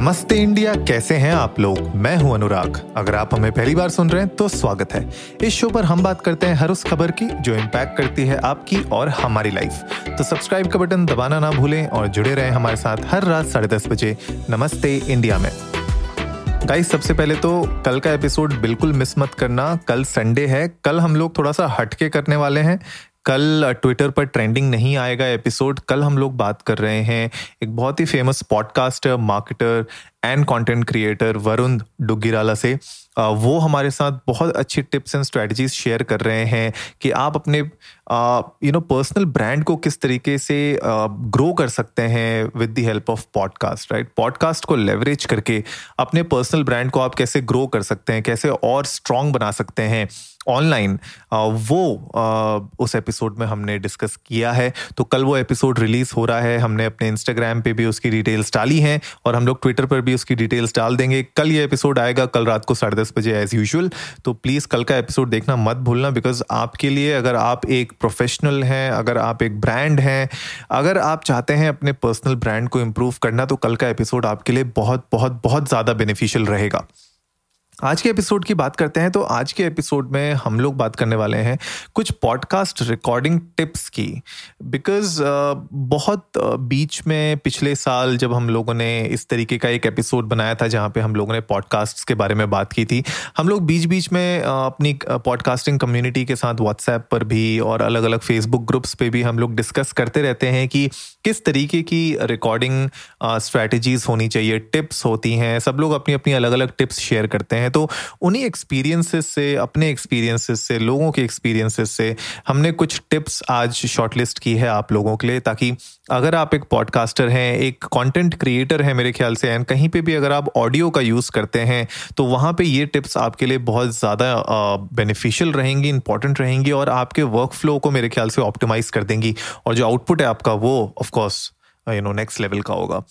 नमस्ते इंडिया, कैसे हैं आप लोग? मैं हूँ अनुराग। अगर आप हमें पहली बार सुन रहे हैं तो स्वागत है। इस शो पर हम बात करते हैं हर उस खबर की, जो इम्पैक्ट करती है आपकी और हमारी लाइफ तो सब्सक्राइब का बटन दबाना ना भूलें और जुड़े रहें हमारे साथ हर रात साढ़े दस बजे नमस्ते इंडिया में। गाइस सबसे पहले तो कल का एपिसोड बिल्कुल मिस मत करना। कल संडे है। कल हम लोग थोड़ा सा हटके करने वाले हैं। कल ट्विटर पर ट्रेंडिंग नहीं आएगा एपिसोड कल हम लोग बात कर रहे हैं एक बहुत ही famous podcaster marketer and content creator Varun Duggirala से। वो हमारे साथ बहुत अच्छी टिप्स एंड स्ट्रेटजीज शेयर कर रहे हैं कि आप अपने यू नो पर्सनल ब्रांड को किस तरीके से ग्रो कर सकते हैं with the help of podcast right podcast को लेवरेज करके अपने पर्सनल ब्रांड को आप कैसे ग्रो कर सकते हैं, कैसे और स्ट्रांग बना सकते हैं। ऑनलाइन वो उस एपिसोड में हमने डिस्कस किया है। तो कल वो एपिसोड रिलीज़ हो रहा है। हमने अपने इंस्टाग्राम पे भी उसकी डिटेल्स डाली हैं और हम लोग ट्विटर पर भी उसकी डिटेल्स डाल देंगे। कल ये एपिसोड आएगा, कल रात को साढ़े दस बजे एज यूजल तो प्लीज़ कल का एपिसोड देखना मत भूलना बिकॉज़ आपके लिए अगर आप एक प्रोफेशनल हैं, अगर आप एक ब्रांड हैं, अगर आप चाहते हैं अपने पर्सनल ब्रांड को इम्प्रूव करना तो कल का एपिसोड आपके लिए बहुत बहुत बहुत ज़्यादा बेनिफिशियल रहेगा। आज के एपिसोड की बात करते हैं तो आज के एपिसोड में हम लोग बात करने वाले हैं कुछ पॉडकास्ट रिकॉर्डिंग टिप्स की। बिकॉज़ बहुत बीच में पिछले साल जब हम लोगों ने इस तरीके का एक एपिसोड बनाया था जहाँ पे हम लोगों ने पॉडकास्ट के बारे में बात की थी, हम लोग बीच बीच में अपनी पॉडकास्टिंग कम्युनिटी के साथ व्हाट्सएप पर भी और अलग अलग फेसबुक ग्रुप्स पर भी हम लोग डिस्कस करते रहते हैं कि किस तरीके की रिकॉर्डिंग स्ट्रैटेजीज होनी चाहिए टिप्स होती हैं, सब लोग अपनी अपनी अलग अलग टिप्स शेयर करते हैं। तो उन्हीं एक्सपीरियंसेस से, अपने एक्सपीरियंसेस से, लोगों के एक्सपीरियंसेस से हमने कुछ टिप्स आज शॉर्टलिस्ट की है आप लोगों के लिए, ताकि अगर आप एक पॉडकास्टर हैं, एक कंटेंट क्रिएटर हैं मेरे ख्याल से एंड कहीं पे भी अगर आप ऑडियो का यूज़ करते हैं तो वहाँ पे ये टिप्स आपके लिए बहुत ज़्यादा बेनिफिशियल रहेंगी इंपॉर्टेंट रहेंगी और आपके वर्क फ्लो को मेरे ख्याल से ऑप्टिमाइज कर देंगी। और जो आउटपुट है आपका वो of course you know next level का होगा।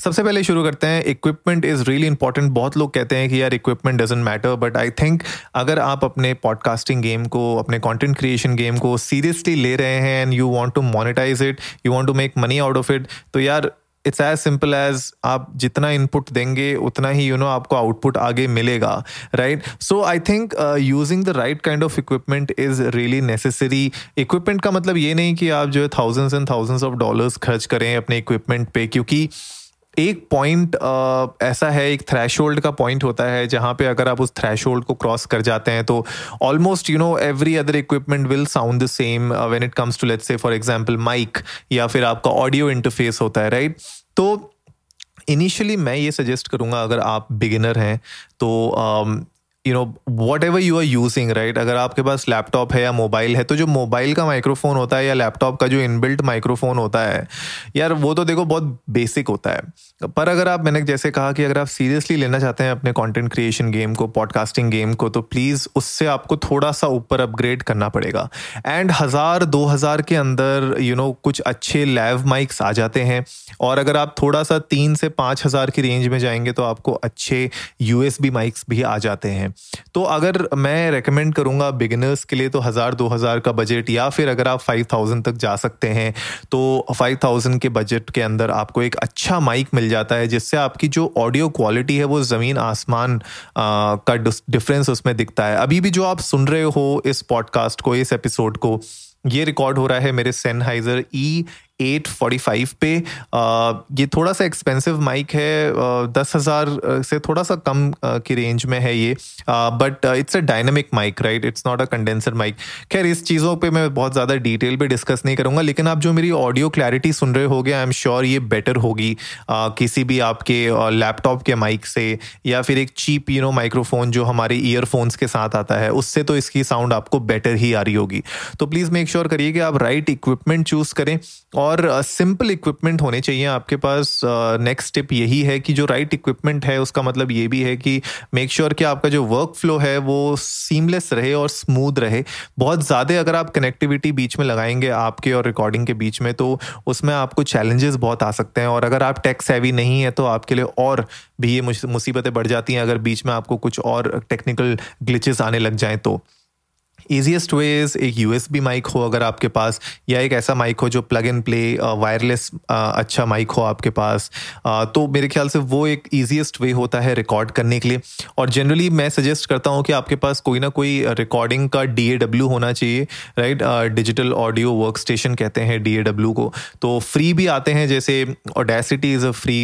सबसे पहले शुरू करते हैं इक्विपमेंट इज़ रियली इंपॉर्टेंट बहुत लोग कहते हैं कि यार equipment doesn't matter but I think अगर आप अपने पॉडकास्टिंग गेम को अपने कंटेंट क्रिएशन गेम को सीरियसली ले रहे हैं and you want to monetize it you want to make money out of it तो यार इट्स एज सिंपल एज आप जितना इनपुट देंगे उतना ही यू you नो know, आपको आउटपुट आगे मिलेगा right so I think using the right kind of equipment is really necessary equipment का मतलब ये नहीं कि आप जो है thousands and thousands of dollars खर्च करें अपने इक्विपमेंट पे क्योंकि एक पॉइंट ऐसा है, एक थ्रेश का पॉइंट होता है, जहाँ पे अगर आप उस थ्रेश को क्रॉस कर जाते हैं तो almost you know every other equipment will sound the same when it comes to let's say for example mic या फिर आपका ऑडियो इंटरफेस होता है राइट right? तो इनिशियली मैं ये सजेस्ट करूँगा, अगर आप बिगिनर हैं तो you know whatever you are using right अगर आपके पास लैपटॉप है या मोबाइल है तो जो मोबाइल का माइक्रोफोन होता है या लैपटॉप का जो इनबिल्ट माइक्रोफोन होता है यार वो तो देखो बहुत बेसिक होता है। पर अगर आप मैंने जैसे कहा कि अगर आप सीरियसली लेना चाहते हैं अपने कंटेंट क्रिएशन गेम को पॉडकास्टिंग गेम को तो प्लीज़ उससे आपको थोड़ा सा ऊपर अपग्रेड करना पड़ेगा। एंड हज़ार दो हज़ार के अंदर यू you नो know, कुछ अच्छे लैव माइक्स आ जाते हैं। और अगर आप थोड़ा सा तीन से पाँच हज़ार की रेंज में जाएँगे तो आपको अच्छे यू माइक्स भी आ जाते हैं। तो अगर मैं रेकमेंड करूँगा बिगिनर्स के लिए तो हज़ार, दो हज़ार का बजट या फिर अगर आप फाइव थाउज़ेंड तक जा सकते हैं तो फाइव थाउज़ेंड के बजट के अंदर आपको एक अच्छा माइक मिल जाता है, जिससे आपकी जो ऑडियो क्वालिटी है, वो ज़मीन आसमान का डिफरेंस उसमें दिखता है। अभी भी जो आप सुन रहे हो इस पॉडकास्ट को, इस एपिसोड को, ये रिकॉर्ड हो रहा है मेरे Sennheiser E eight forty five पे ये थोड़ा सा एक्सपेंसिव माइक है दस हज़ार से थोड़ा सा कम की रेंज में है ये but it's a dynamic mic right it's not a condenser mic खैर, इस चीज़ों पे मैं बहुत ज़्यादा डिटेल पे डिस्कस नहीं करूँगा, लेकिन आप जो मेरी ऑडियो क्लैरिटी सुन रहे होगे आई एम श्योर ये बेटर होगी किसी भी आपके लैपटॉप के माइक से, या फिर एक चीप यू नो माइक्रोफोन जो हमारे ईयरफोन्स के साथ आता है, उससे तो इसकी साउंड आपको बेटर ही आ रही होगी। तो प्लीज़ मेक श्योर करिए कि आप राइट इक्विपमेंट चूज़ करें, और और सिंपल uh, इक्विपमेंट होने चाहिए। आपके पास नेक्स्ट uh, स्टेप यही है कि जो राइट इक्विपमेंट है उसका मतलब ये भी है कि मेक श्योर sure कि आपका जो वर्क फ्लो है वो सीमलेस रहे और स्मूथ रहे। बहुत ज़्यादा अगर आप कनेक्टिविटी बीच में लगाएँगे आपके और रिकॉर्डिंग के बीच में तो उसमें आपको चैलेंजेस बहुत आ सकते हैं। और अगर आप टेक्स हैवी नहीं है तो आपके लिए और भी ये मुसीबतें बढ़ जाती हैं अगर बीच में आपको कुछ और टेक्निकल ग्लिचेस आने लग जाएँ तो। ईजिएस्ट इज़ एक यूएसबी माइक हो अगर आपके पास, या एक ऐसा माइक हो जो प्लग एंड प्ले वायरलेस अच्छा माइक हो आपके पास। तो मेरे ख्याल से वो एक ईजिएस्ट वे होता है रिकॉर्ड करने के लिए। और जनरली मैं सजेस्ट करता हूँ कि आपके पास कोई ना कोई रिकॉर्डिंग का DAW होना चाहिए right digital audio workstation कहते हैं DAW को। तो फ्री भी आते हैं, जैसे ओडेसिटी इज़ अ फ्री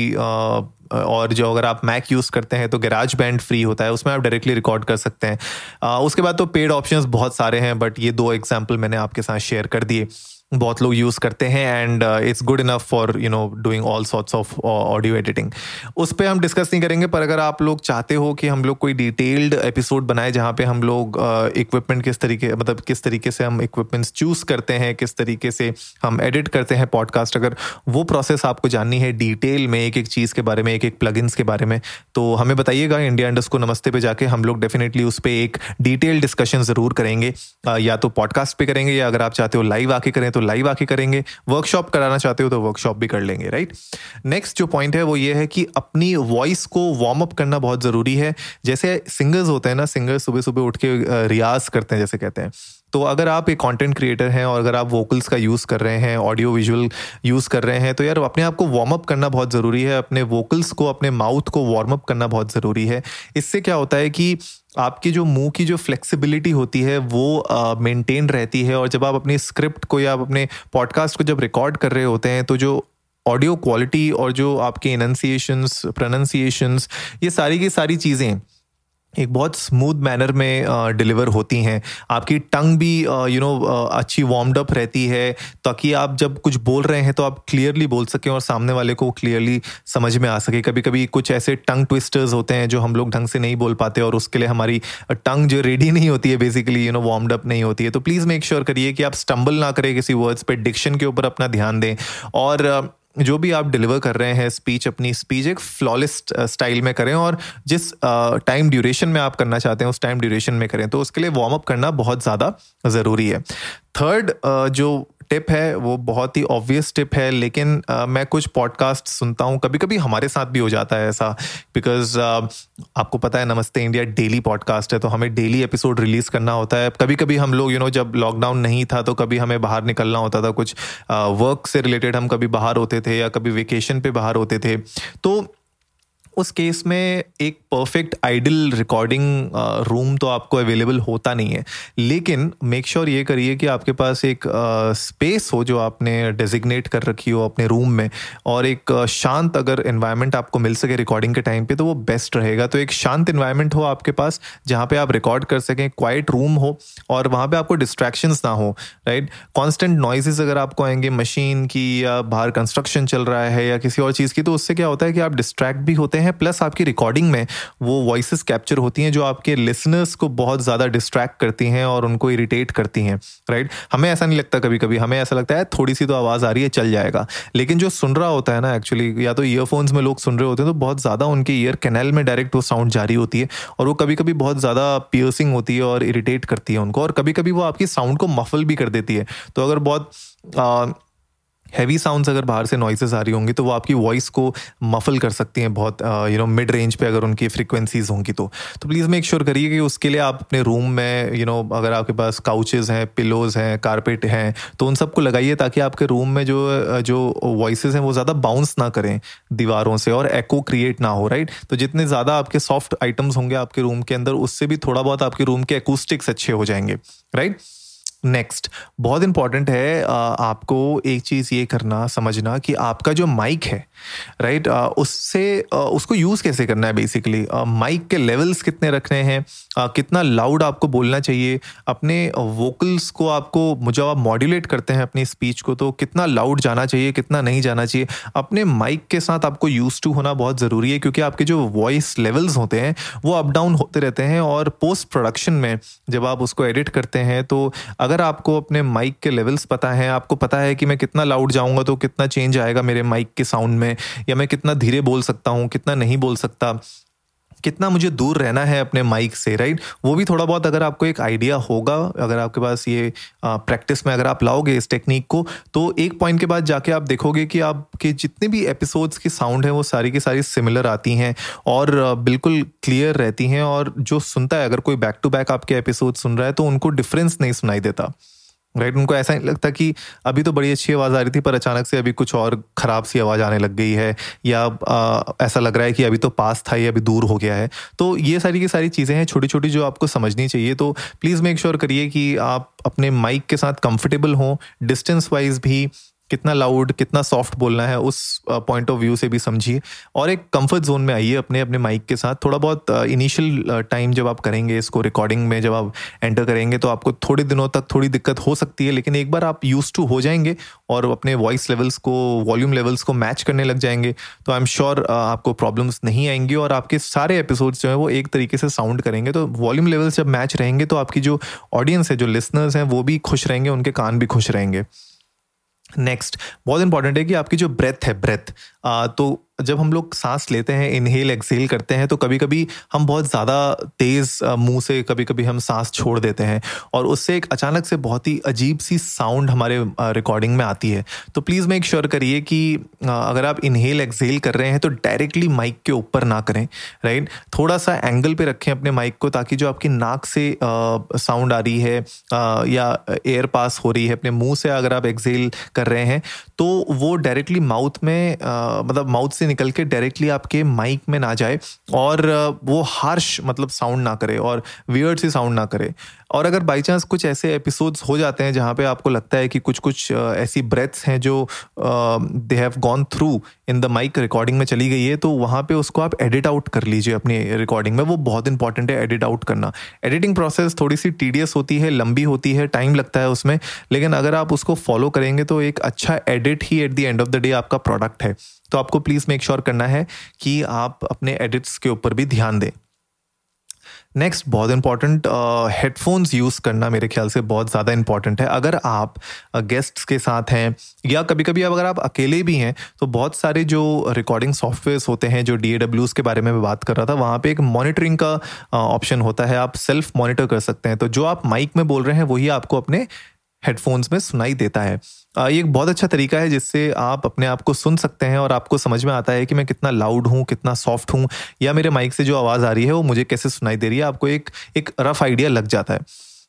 और जो अगर आप मैक यूज़ करते हैं तो गैराज बैंड फ्री होता है, उसमें आप डायरेक्टली रिकॉर्ड कर सकते हैं। उसके बाद तो पेड ऑप्शंस बहुत सारे हैं बट ये दो एग्ज़ाम्पल मैंने आपके साथ शेयर कर दिए। बहुत लोग यूज़ करते हैं and it's good enough for you know doing all sorts of audio editing उस पर हम डिस्कस नहीं करेंगे पर अगर आप लोग चाहते हो कि हम लोग कोई डिटेल्ड एपिसोड बनाए जहाँ पे हम लोग इक्विपमेंट uh, किस तरीके मतलब किस तरीके से हम इक्विपमेंट्स चूज़ करते हैं किस तरीके से हम एडिट करते हैं पॉडकास्ट अगर वो प्रोसेस आपको जाननी है डिटेल में एक एक चीज़ के बारे में एक एक प्लगइन्स के बारे में तो हमें बताइएगा इंडिया इंडस्ट को नमस्ते पे जाके हम लोग डेफिनेटली उस पर एक डिटेल डिस्कशन ज़रूर करेंगे uh, या तो पॉडकास्ट पे करेंगे या अगर आप चाहते हो लाइव आके करें तो लाइव आके करेंगे। वर्कशॉप कराना चाहते हो तो वर्कशॉप भी कर लेंगे राइट नेक्स्ट जो पॉइंट है वो ये है कि अपनी वॉइस को वार्म अप करना बहुत ज़रूरी है। जैसे सिंगर्स होते हैं ना सिंगर्स सुबह सुबह उठ के रियाज करते हैं, जैसे कहते हैं। तो अगर आप एक कंटेंट क्रिएटर हैं और अगर आप वोकल्स का यूज़ कर रहे हैं ऑडियो विजुअल यूज़ कर रहे हैं तो यार अपने आप को वार्म अप करना बहुत ज़रूरी है, अपने वोकल्स को, अपने माउथ को वार्म अप करना बहुत ज़रूरी है। इससे क्या होता है कि आपकी जो मुँह की जो फ्लेक्सिबिलिटी होती है, वो मेंटेन रहती है और जब आप अपनी स्क्रिप्ट को या आप अपने पॉडकास्ट को जब रिकॉर्ड कर रहे होते हैं तो जो ऑडियो क्वालिटी और जो आपके इनंसिएशंस प्रोनाउंसिएशंस ये सारी की सारी चीज़ें एक बहुत स्मूथ मैनर में डिलीवर होती हैं। आपकी टंग भी यू नो अच्छी वार्मड अप रहती है, ताकि आप जब कुछ बोल रहे हैं तो आप क्लियरली बोल सकें और सामने वाले को क्लियरली समझ में आ सके। कभी कभी कुछ ऐसे टंग ट्विस्टर्स होते हैं, जो हम लोग ढंग से नहीं बोल पाते और उसके लिए हमारी टंग जो रेडी नहीं होती है basically you know warmed up नहीं होती है। तो प्लीज़ मेक श्योर करिए कि आप स्टम्बल ना करें किसी वर्ड्स पर डिक्शन के ऊपर अपना ध्यान दें। और जो भी आप डिलीवर कर रहे हैं स्पीच अपनी स्पीच एक फ्लॉलेस स्टाइल में करें और जिस टाइम ड्यूरेशन में आप करना चाहते हैं, उस टाइम ड्यूरेशन में करें। तो उसके लिए वार्म अप करना बहुत ज़्यादा ज़रूरी है। थर्ड जो टिप है वो बहुत ही ऑब्वियस टिप है लेकिन uh, मैं कुछ पॉडकास्ट सुनता हूँ कभी कभी हमारे साथ भी हो जाता है ऐसा बिकॉज़ आपको पता है नमस्ते इंडिया डेली पॉडकास्ट है तो हमें डेली एपिसोड रिलीज़ करना होता है। कभी कभी हम लोग यू नो जब लॉकडाउन नहीं था तो कभी हमें बाहर निकलना होता था कुछ वर्क से रिलेटेड हम कभी बाहर होते थे या कभी वेकेशन पे बाहर होते थे। तो उस केस में एक परफेक्ट आइडल रिकॉर्डिंग रूम तो आपको अवेलेबल होता नहीं है। लेकिन मेक श्योर sure ये करिए कि आपके पास एक स्पेस हो जो आपने डेजिग्नेट कर रखी हो अपने रूम में और एक शांत अगर इन्वायरमेंट आपको मिल सके रिकॉर्डिंग के टाइम पे तो वो बेस्ट रहेगा। तो एक शांत इन्वायरमेंट हो आपके पास, जहाँ पे आप रिकॉर्ड कर सकें क्वाइट रूम हो और वहाँ पे आपको डिस्ट्रैक्शंस ना हो राइट कॉन्स्टेंट नॉइजेस अगर आपको आएँगे मशीन की या बाहर कंस्ट्रक्शन चल रहा है या किसी और चीज़ की तो उससे क्या होता है कि आप डिस्ट्रैक्ट भी होते हैं हैं प्लस आपकी रिकॉर्डिंग में वो वॉइस कैप्चर होती हैं, जो आपके लिसनर्स को बहुत ज़्यादा डिस्ट्रैक्ट करती हैं और उनको इरिटेट करती हैं राइट हमें ऐसा नहीं लगता कभी कभी हमें ऐसा लगता है थोड़ी सी तो आवाज़ आ रही है, चल जाएगा। लेकिन जो सुन रहा होता है ना एक्चुअली या तो ईयरफोन्स में लोग सुन रहे होते हैं तो बहुत ज़्यादा उनके ईयर कैनल में डायरेक्ट वो साउंड जारी होती है और वो कभी कभी बहुत ज़्यादा पियर्सिंग होती है और इरिटेट करती है उनको और कभी कभी वो आपकी साउंड को मफल भी कर देती है। तो अगर बहुत हैवी साउंड्स अगर बाहर से नॉइसेस आ रही होंगी तो वो आपकी वॉइस को मफल कर सकती हैं बहुत यू नो मिड रेंज पे अगर उनकी फ्रिक्वेंसीज होंगी तो। तो प्लीज़ मेक श्योर करिए कि उसके लिए आप अपने रूम में यू you नो know, अगर आपके पास काउचेज़ हैं पिलोज हैं कारपेट हैं तो उन सबको लगाइए ताकि आपके रूम में जो जो वॉइस हैं वो ज़्यादा बाउंस ना करें दीवारों से और एको क्रिएट ना हो राइट तो जितने ज़्यादा आपके सॉफ्ट आइटम्स होंगे आपके रूम के अंदर उससे भी थोड़ा बहुत आपके रूम के एकूस्टिक्स अच्छे हो जाएँगे राइट नेक्स्ट बहुत इंपॉर्टेंट है आपको एक चीज़ ये करना, समझना कि आपका जो माइक है राइट उससे उसको यूज़ कैसे करना है बेसिकली माइक के लेवल्स कितने रखने हैं? कितना लाउड आपको बोलना चाहिए? अपने वोकल्स को आपको, जब आप मॉड्यूलेट करते हैं अपनी स्पीच को तो कितना लाउड जाना चाहिए, कितना नहीं जाना चाहिए? अपने माइक के साथ आपको यूज़ टू होना बहुत ज़रूरी है, क्योंकि आपके जो वॉइस लेवल्स होते हैं, वो अप डाउन होते रहते हैं और पोस्ट प्रोडक्शन में जब आप उसको एडिट करते हैं तो अगर आपको अपने माइक के लेवल्स पता है, आपको पता है कि मैं कितना लाउड जाऊँगा तो कितना चेंज आएगा मेरे माइक के साउंड में, या मैं कितना धीरे बोल सकता हूँ, कितना नहीं बोल सकता कितना मुझे दूर रहना है अपने माइक से राइट वो भी थोड़ा बहुत अगर आपको एक आइडिया होगा, अगर आपके पास ये प्रैक्टिस में अगर आप लाओगे इस टेक्निक को तो एक पॉइंट के बाद जाके आप देखोगे कि आपके जितने भी एपिसोड्स की साउंड है, वो सारी की सारी सिमिलर आती हैं और बिल्कुल क्लियर रहती हैं और जो सुनता है, अगर कोई बैक टू बैक आपके एपिसोड सुन रहा है तो उनको डिफरेंस नहीं सुनाई देता। राइट? उनको ऐसा नहीं लगता कि अभी तो बड़ी अच्छी आवाज़ आ रही थी पर अचानक से अभी कुछ और ख़राब सी आवाज़ आने लग गई है या आ, ऐसा लग रहा है कि अभी तो पास था या अभी दूर हो गया है तो ये सारी की सारी चीज़ें हैं छोटी छोटी जो आपको समझनी चाहिए तो प्लीज़ मेक श्योर करिए कि आप अपने माइक के साथ कंफर्टेबल हों डिस्टेंस वाइज भी कितना लाउड कितना सॉफ्ट बोलना है, उस पॉइंट ऑफ़ व्यू से भी समझिए। और एक कंफर्ट जोन में आइए अपने अपने माइक के साथ। थोड़ा बहुत इनिशियल टाइम जब आप करेंगे इसको रिकॉर्डिंग में, जब आप एंटर करेंगे तो आपको थोड़े दिनों तक थोड़ी दिक्कत हो सकती है, लेकिन एक बार आप यूज़ टू हो जाएँगे और अपने वॉइस लेवल्स को वॉल्यूम लेवल्स को मैच करने लग जाएँगे तो आई एम श्योर आपको प्रॉब्लम्स नहीं आएँगी और आपके सारे एपिसोड्स जो है वो एक तरीके से साउंड करेंगे। तो वॉल्यूम लेवल्स जब मैच रहेंगे तो आपकी जो ऑडियंस है, जो लिसनर्स हैं, वो भी खुश रहेंगे, उनके कान भी खुश रहेंगे। नेक्स्ट बहुत इंपॉर्टेंट है कि आपकी जो ब्रेथ है ब्रेथ तो जब हम लोग सांस लेते हैं इनहेल एक्सेल करते हैं तो कभी कभी हम बहुत ज़्यादा तेज़ मुँह से कभी कभी हम सांस छोड़ देते हैं और उससे एक अचानक से बहुत ही अजीब सी साउंड हमारे रिकॉर्डिंग में आती है। तो प्लीज़ मेक श्योर करिए कि अगर आप इनहेल एक्सेल कर रहे हैं तो डायरेक्टली माइक के ऊपर ना करें राइट थोड़ा सा एंगल पे रखें अपने माइक को ताकि जो आपकी नाक से साउंड आ रही है या एयर पास हो रही है अपने मुँह से अगर आप एक्सेल कर रहे हैं तो वो डायरेक्टली माउथ में मतलब माउथ से निकल के डायरेक्टली आपके माइक में ना जाए और वो हार्श मतलब साउंड ना करे और वियर्ड से साउंड ना करे। और अगर बाई चांस कुछ ऐसे एपिसोड्स हो जाते हैं जहाँ पे आपको लगता है कि कुछ कुछ ऐसी ब्रेथ्स हैं जो they have gone through in the mic recording में चली गई है तो वहाँ पे उसको आप एडिट आउट कर लीजिए अपनी रिकॉर्डिंग में। वो बहुत इंपॉर्टेंट है एडिट आउट करना। एडिटिंग प्रोसेस थोड़ी सी टीडियस होती है, लंबी होती है टाइम लगता है उसमें, लेकिन अगर आप उसको फॉलो करेंगे तो एक अच्छा edit he at the end of the day आपका प्रोडक्ट है। तो आपको प्लीज़ मेक श्योर करना है कि आप अपने एडिट्स के ऊपर भी ध्यान दें। नेक्स्ट बहुत इंपॉर्टेंट हेडफोन्स यूज़ करना मेरे ख्याल से बहुत ज़्यादा इंपॉर्टेंट है। अगर आप गेस्ट्स uh, के साथ हैं या कभी कभी अगर आप अकेले भी हैं तो बहुत सारे जो रिकॉर्डिंग सॉफ्टवेयर्स होते हैं जो डी के बारे में मैं बात कर रहा था वहाँ पे एक मॉनिटरिंग का ऑप्शन uh, होता है। आप सेल्फ मॉनिटर कर सकते हैं। तो जो आप माइक में बोल रहे हैं वही आपको अपने हेडफोन्स में सुनाई देता है। ये एक बहुत अच्छा तरीका है जिससे आप अपने आप को सुन सकते हैं और आपको समझ में आता है कि मैं कितना लाउड हूँ, कितना सॉफ्ट हूँ, या मेरे माइक से जो आवाज़ आ रही है वो मुझे कैसे सुनाई दे रही है, आपको एक एक रफ आइडिया लग जाता है।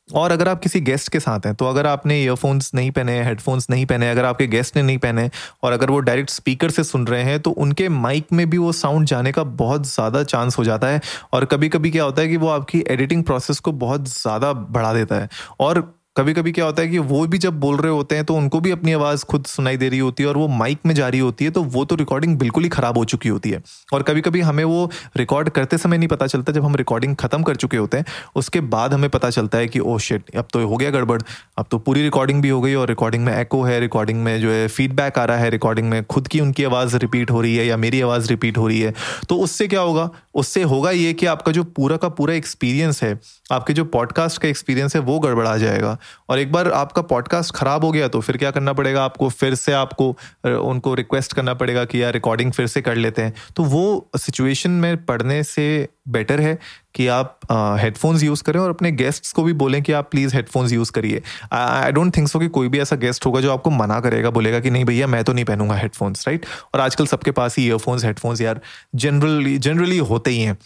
और अगर आप किसी गेस्ट के साथ हैं तो अगर आपने ईयरफोन्स नहीं पहने हेडफोन्स नहीं पहने, अगर आपके गेस्ट ने नहीं पहने, और अगर वो डायरेक्ट स्पीकर से सुन रहे हैं तो उनके माइक में भी वो साउंड जाने का बहुत ज़्यादा चांस हो जाता है। और कभी कभी क्या होता है कि वो आपकी एडिटिंग प्रोसेस को बहुत ज़्यादा बढ़ा देता है। और कभी कभी क्या होता है कि वो भी जब बोल रहे होते हैं तो उनको भी अपनी आवाज़ खुद सुनाई दे रही होती है और वो माइक में जा रही होती है तो वो तो रिकॉर्डिंग बिल्कुल ही ख़राब हो चुकी होती है। और कभी कभी हमें वो रिकॉर्ड करते समय नहीं पता चलता, जब हम रिकॉर्डिंग ख़त्म कर चुके होते हैं, उसके बाद हमें पता चलता है कि ओ शिट अब तो हो गया गड़बड़, अब तो पूरी रिकॉर्डिंग भी हो गई और रिकॉर्डिंग में एको है रिकॉर्डिंग में जो है फीडबैक आ रहा है रिकॉर्डिंग में खुद की उनकी आवाज़ रिपीट हो रही है या मेरी आवाज़ रिपीट हो रही है। तो उससे क्या होगा? उससे होगा ये कि आपका जो पूरा का पूरा एक्सपीरियंस है आपके जो पॉडकास्ट का एक्सपीरियंस है, वो गड़बड़ा जाएगा। और एक बार आपका पॉडकास्ट खराब हो गया तो फिर क्या करना पड़ेगा आपको? फिर से आपको उनको रिक्वेस्ट करना पड़ेगा कि, यार रिकॉर्डिंग फिर से कर लेते हैं। तो वो सिचुएशन में पढ़ने से बेटर है कि आप हेडफोन्स यूज़ करें और अपने गेस्ट्स को भी बोलें कि, आप प्लीज़ हेडफोन्स यूज़ करिए। आई डोंट थिंक सो कि कोई भी ऐसा गेस्ट होगा जो आपको मना करेगा, बोलेगा कि, नहीं भैया, मैं तो नहीं पहनूँगा हेडफोन्स राइट और आजकल सबके पास ही ईयरफोन्स हेडफोन्स यार जनरली जनरली होते ही हैं।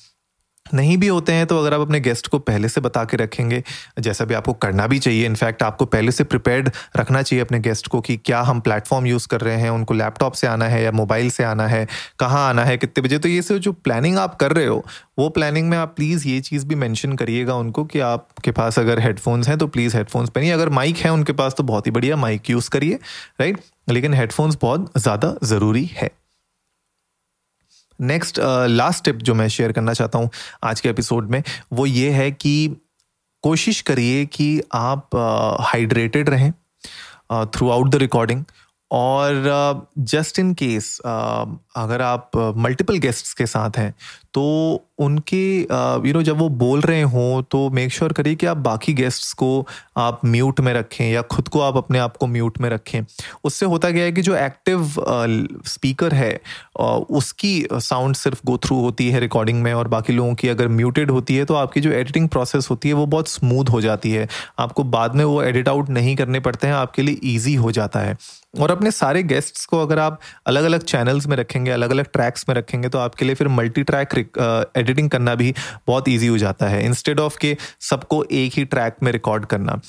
नहीं भी होते हैं तो अगर आप अपने गेस्ट को पहले से बता के रखेंगे, जैसा भी आपको करना भी चाहिए इनफैक्ट आपको पहले से प्रिपेयर्ड रखना चाहिए अपने गेस्ट को कि क्या हम प्लेटफॉर्म यूज़ कर रहे हैं, उनको लैपटॉप से आना है या मोबाइल से आना है, कहाँ आना है, कितने बजे तो ये सब जो प्लानिंग आप कर रहे हो, वो प्लानिंग में आप प्लीज़ ये चीज़ भी मैंशन करिएगा उनको कि आपके पास अगर हेडफोन्स हैं तो प्लीज़ हेडफोन्स पहनिए अगर माइक है उनके पास तो बहुत ही बढ़िया माइक यूज़ करिए राइट लेकिन हेडफोन्स बहुत ज़्यादा ज़रूरी है। नेक्स्ट लास्ट टिप जो मैं शेयर करना चाहता हूँ आज के एपिसोड में वो ये है कि कोशिश करिए कि आप हाइड्रेटेड uh, रहें थ्रू आउट द रिकॉर्डिंग और जस्ट इन केस अगर आप मल्टीपल uh, गेस्ट्स के साथ हैं तो उनके यू नो जब वो बोल रहे हों तो मेक श्योर करिए कि आप बाकी गेस्ट्स को आप म्यूट में रखें या खुद को आप अपने आप को म्यूट में रखें। उससे होता गया है कि जो एक्टिव स्पीकर है उसकी साउंड सिर्फ़ गो थ्रू होती है रिकॉर्डिंग में और बाकी लोगों की अगर म्यूटेड होती है तो आपकी जो एडिटिंग प्रोसेस होती है, वो बहुत स्मूथ हो जाती है। आपको बाद में वो एडिट आउट नहीं करने पड़ते हैं, आपके लिए ईजी हो जाता है। और अपने सारे गेस्ट्स को अगर आप अलग अलग चैनल्स में रखेंगे अलग अलग ट्रैक्स में रखेंगे तो आपके लिए फिर मल्टी ट्रैक एडिटिंग करना भी बहुत ईजी हो जाता है। इंस्टेड ऑफ़ के सबको एक ही ट्रैक में रिकॉर्ड करना।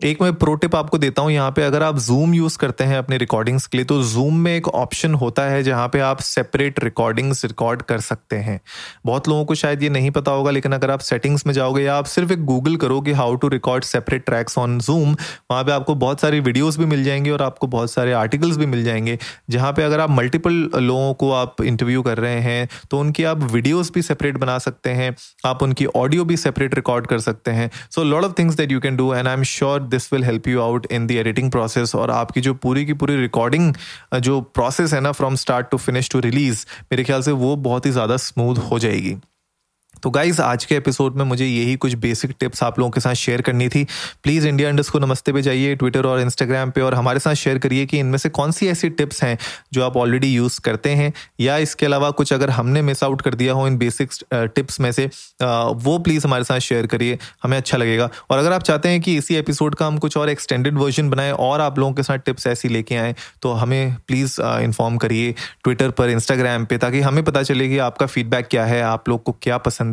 एक मैं प्रो टिप आपको देता हूँ यहाँ पे, अगर आप जूम यूज़ करते हैं अपने रिकॉर्डिंग्स के लिए तो जूम में एक ऑप्शन होता है जहाँ पे आप सेपरेट रिकॉर्डिंग्स रिकॉर्ड कर सकते हैं। बहुत लोगों को शायद ये नहीं पता होगा, लेकिन अगर आप सेटिंग्स में जाओगे या आप सिर्फ़ एक गूगल करोगे how to record separate tracks on Zoom वहाँ पे आपको बहुत सारी वीडियोज़ भी मिल जाएँगे और आपको बहुत सारे आर्टिकल्स भी मिल जाएँगे, जहाँ पे अगर आप मल्टीपल लोगों को आप इंटरव्यू कर रहे हैं तो उनकी आप वीडियोज़ भी सेपरेट बना सकते हैं, आप उनकी ऑडियो भी सेपरेट रिकॉर्ड कर सकते हैं। So lot of things that you can do and I am sure this will help you out in the editing process और आपकी जो पूरी की पूरी रिकॉर्डिंग जो प्रोसेस है ना from start to finish to release मेरे ख्याल से वो बहुत ही ज़्यादा स्मूथ हो जाएगी। तो गाइज़ आज के एपिसोड में मुझे यही कुछ बेसिक टिप्स आप लोगों के साथ शेयर करनी थी। प्लीज़ इंडिया इंडस को नमस्ते पे जाइए ट्विटर और इंस्टाग्राम पे, और हमारे साथ शेयर करिए कि इनमें से कौन सी ऐसी टिप्स हैं जो आप ऑलरेडी यूज़ करते हैं, या इसके अलावा कुछ अगर हमने मिस आउट कर दिया हो इन बेसिक टिप्स में से वो प्लीज़ हमारे साथ शेयर करिए, हमें अच्छा लगेगा। और अगर आप चाहते हैं कि इसी एपिसोड का हम कुछ और एक्सटेंडेड वर्जन बनाए, और आप लोगों के साथ टिप्स ऐसी लेके आए तो हमें प्लीज़ इन्फॉर्म करिए ट्विटर पर इंस्टाग्राम पे, ताकि हमें पता चले कि आपका फीडबैक क्या है, आप लोग को क्या पसंद